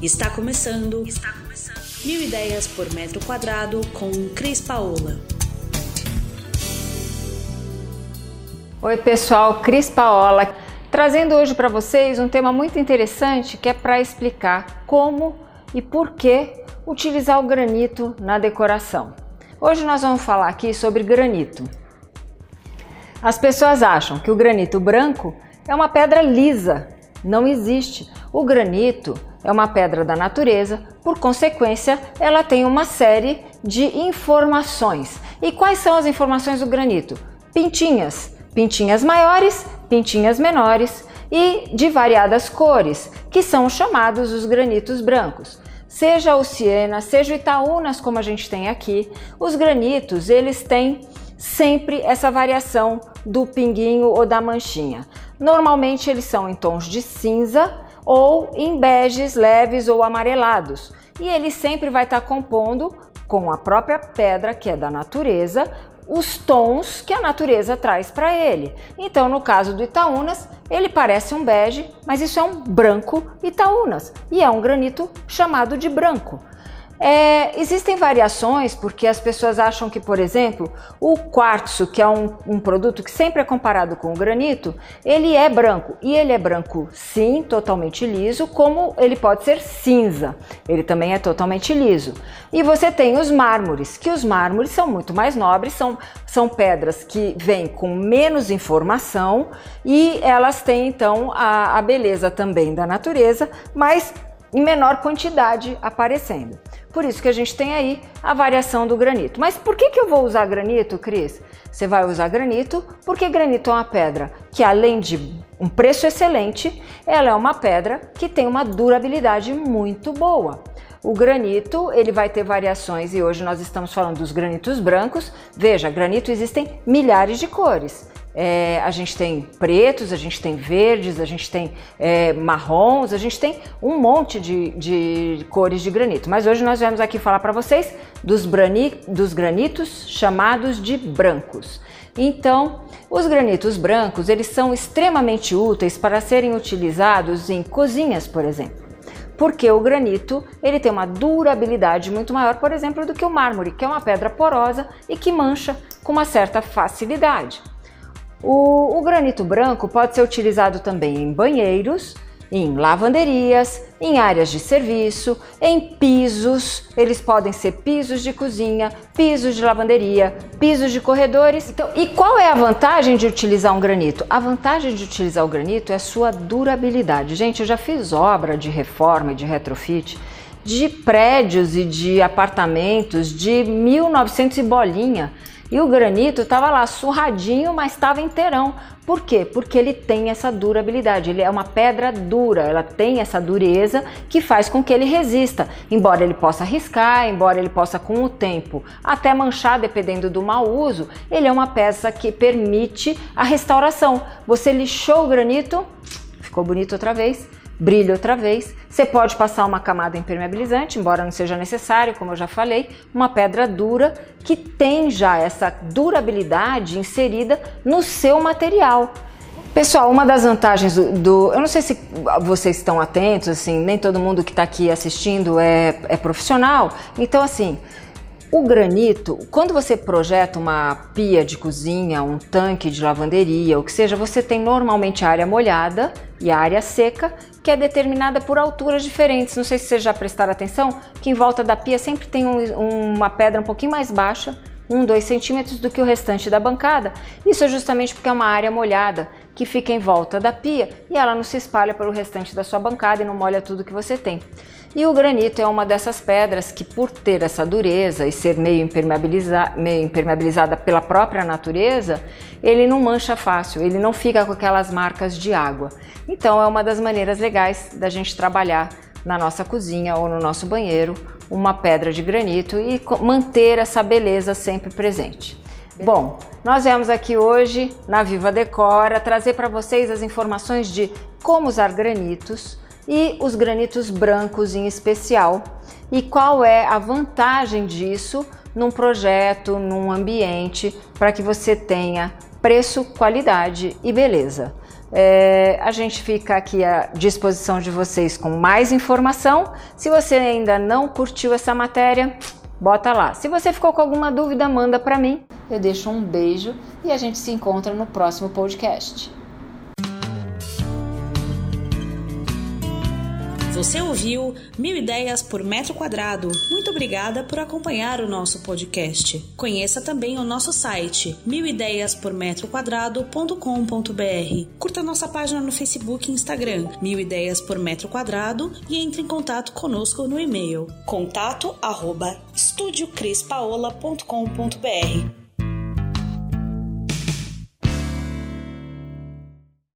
Está começando. Está começando. Mil ideias por metro quadrado com Cris Paola. Oi, pessoal, Cris Paola, trazendo hoje para vocês um tema muito interessante que é para explicar como e por que utilizar o granito na decoração. Hoje nós vamos falar aqui sobre granito. As pessoas acham que o granito branco é uma pedra lisa. Não existe. O granito é uma pedra da natureza, por consequência, ela tem uma série de informações. E quais são as informações do granito? Pintinhas, pintinhas maiores, pintinhas menores e de variadas cores, que são chamados os granitos brancos. Seja o siena, seja o itaúnas, como a gente tem aqui, os granitos, eles têm sempre essa variação do pinguinho ou da manchinha. Normalmente eles são em tons de cinza ou em beges leves ou amarelados. E ele sempre vai estar compondo com a própria pedra que é da natureza os tons que a natureza traz para ele. Então, no caso do Itaúnas, ele parece um bege, mas isso é um branco Itaúnas e é um granito chamado de branco. É, existem variações porque as pessoas acham que, por exemplo, o quartzo, que é um, um, produto que sempre é comparado com o granito, ele é branco. E ele é branco, sim, totalmente liso, como ele pode ser cinza. Ele também é totalmente liso. E você tem os mármores, que os mármores são muito mais nobres, são, são pedras que vêm com menos informação e elas têm então a, a beleza também da natureza, mas em menor quantidade aparecendo. Por isso que a gente tem aí a variação do granito. Mas por que, que eu vou usar granito, Cris? Você vai usar granito porque granito é uma pedra que, além de um preço excelente, ela é uma pedra que tem uma durabilidade muito boa. O granito, ele vai ter variações e hoje nós estamos falando dos granitos brancos. Veja, granito existem milhares de cores. É, a gente tem pretos, a gente tem verdes, a gente tem é, marrons, a gente tem um monte de, de, cores de granito. Mas hoje nós viemos aqui falar para vocês dos, brani, dos granitos chamados de brancos. Então, os granitos brancos, eles são extremamente úteis para serem utilizados em cozinhas, por exemplo porque o granito ele tem uma durabilidade muito maior, por exemplo, do que o mármore, que é uma pedra porosa e que mancha com uma certa facilidade. O, o granito branco pode ser utilizado também em banheiros, em lavanderias, em áreas de serviço, em pisos. Eles podem ser pisos de cozinha, pisos de lavanderia, pisos de corredores. Então, e qual é a vantagem de utilizar um granito? A vantagem de utilizar o granito é a sua durabilidade. Gente, eu já fiz obra de reforma e de retrofit de prédios e de apartamentos de 1900 e bolinha e o granito estava lá surradinho, mas estava inteirão. Por quê? Porque ele tem essa durabilidade. Ele é uma pedra dura, ela tem essa dureza que faz com que ele resista. Embora ele possa riscar, embora ele possa com o tempo até manchar, dependendo do mau uso, ele é uma peça que permite a restauração. Você lixou o granito, ficou bonito outra vez brilha outra vez. Você pode passar uma camada impermeabilizante, embora não seja necessário, como eu já falei, uma pedra dura que tem já essa durabilidade inserida no seu material. Pessoal, uma das vantagens do, do, Eu não sei se vocês estão atentos, assim, nem todo mundo que está aqui assistindo é, é profissional. Então, assim, o granito, quando você projeta uma pia de cozinha, um tanque de lavanderia, o que seja, você tem normalmente a área molhada e a área seca, que é determinada por alturas diferentes. Não sei se vocês já prestaram atenção, que em volta da pia sempre tem um, uma pedra um pouquinho mais baixa, um, dois centímetros do que o restante da bancada. Isso é justamente porque é uma área molhada que fica em volta da pia e ela não se espalha pelo restante da sua bancada e não molha tudo que você tem. E o granito é uma dessas pedras que, por ter essa dureza e ser meio, impermeabiliza meio impermeabilizada pela própria natureza, ele não mancha fácil, ele não fica com aquelas marcas de água. Então, é uma das maneiras legais da gente trabalhar na nossa cozinha ou no nosso banheiro uma pedra de granito e manter essa beleza sempre presente. Bom, nós viemos aqui hoje na Viva Decora trazer para vocês as informações de como usar granitos e os granitos brancos em especial e qual é a vantagem disso num projeto, num ambiente, para que você tenha preço, qualidade e beleza. É, a gente fica aqui à disposição de vocês com mais informação. Se você ainda não curtiu essa matéria, bota lá. Se você ficou com alguma dúvida, manda para mim. Eu deixo um beijo e a gente se encontra no próximo podcast. Você ouviu Mil Ideias por Metro Quadrado. Muito obrigada por acompanhar o nosso podcast. Conheça também o nosso site milideiaspormetroquadrado.com.br. Curta nossa página no Facebook e Instagram, Mil Ideias por Metro Quadrado e entre em contato conosco no e-mail contato.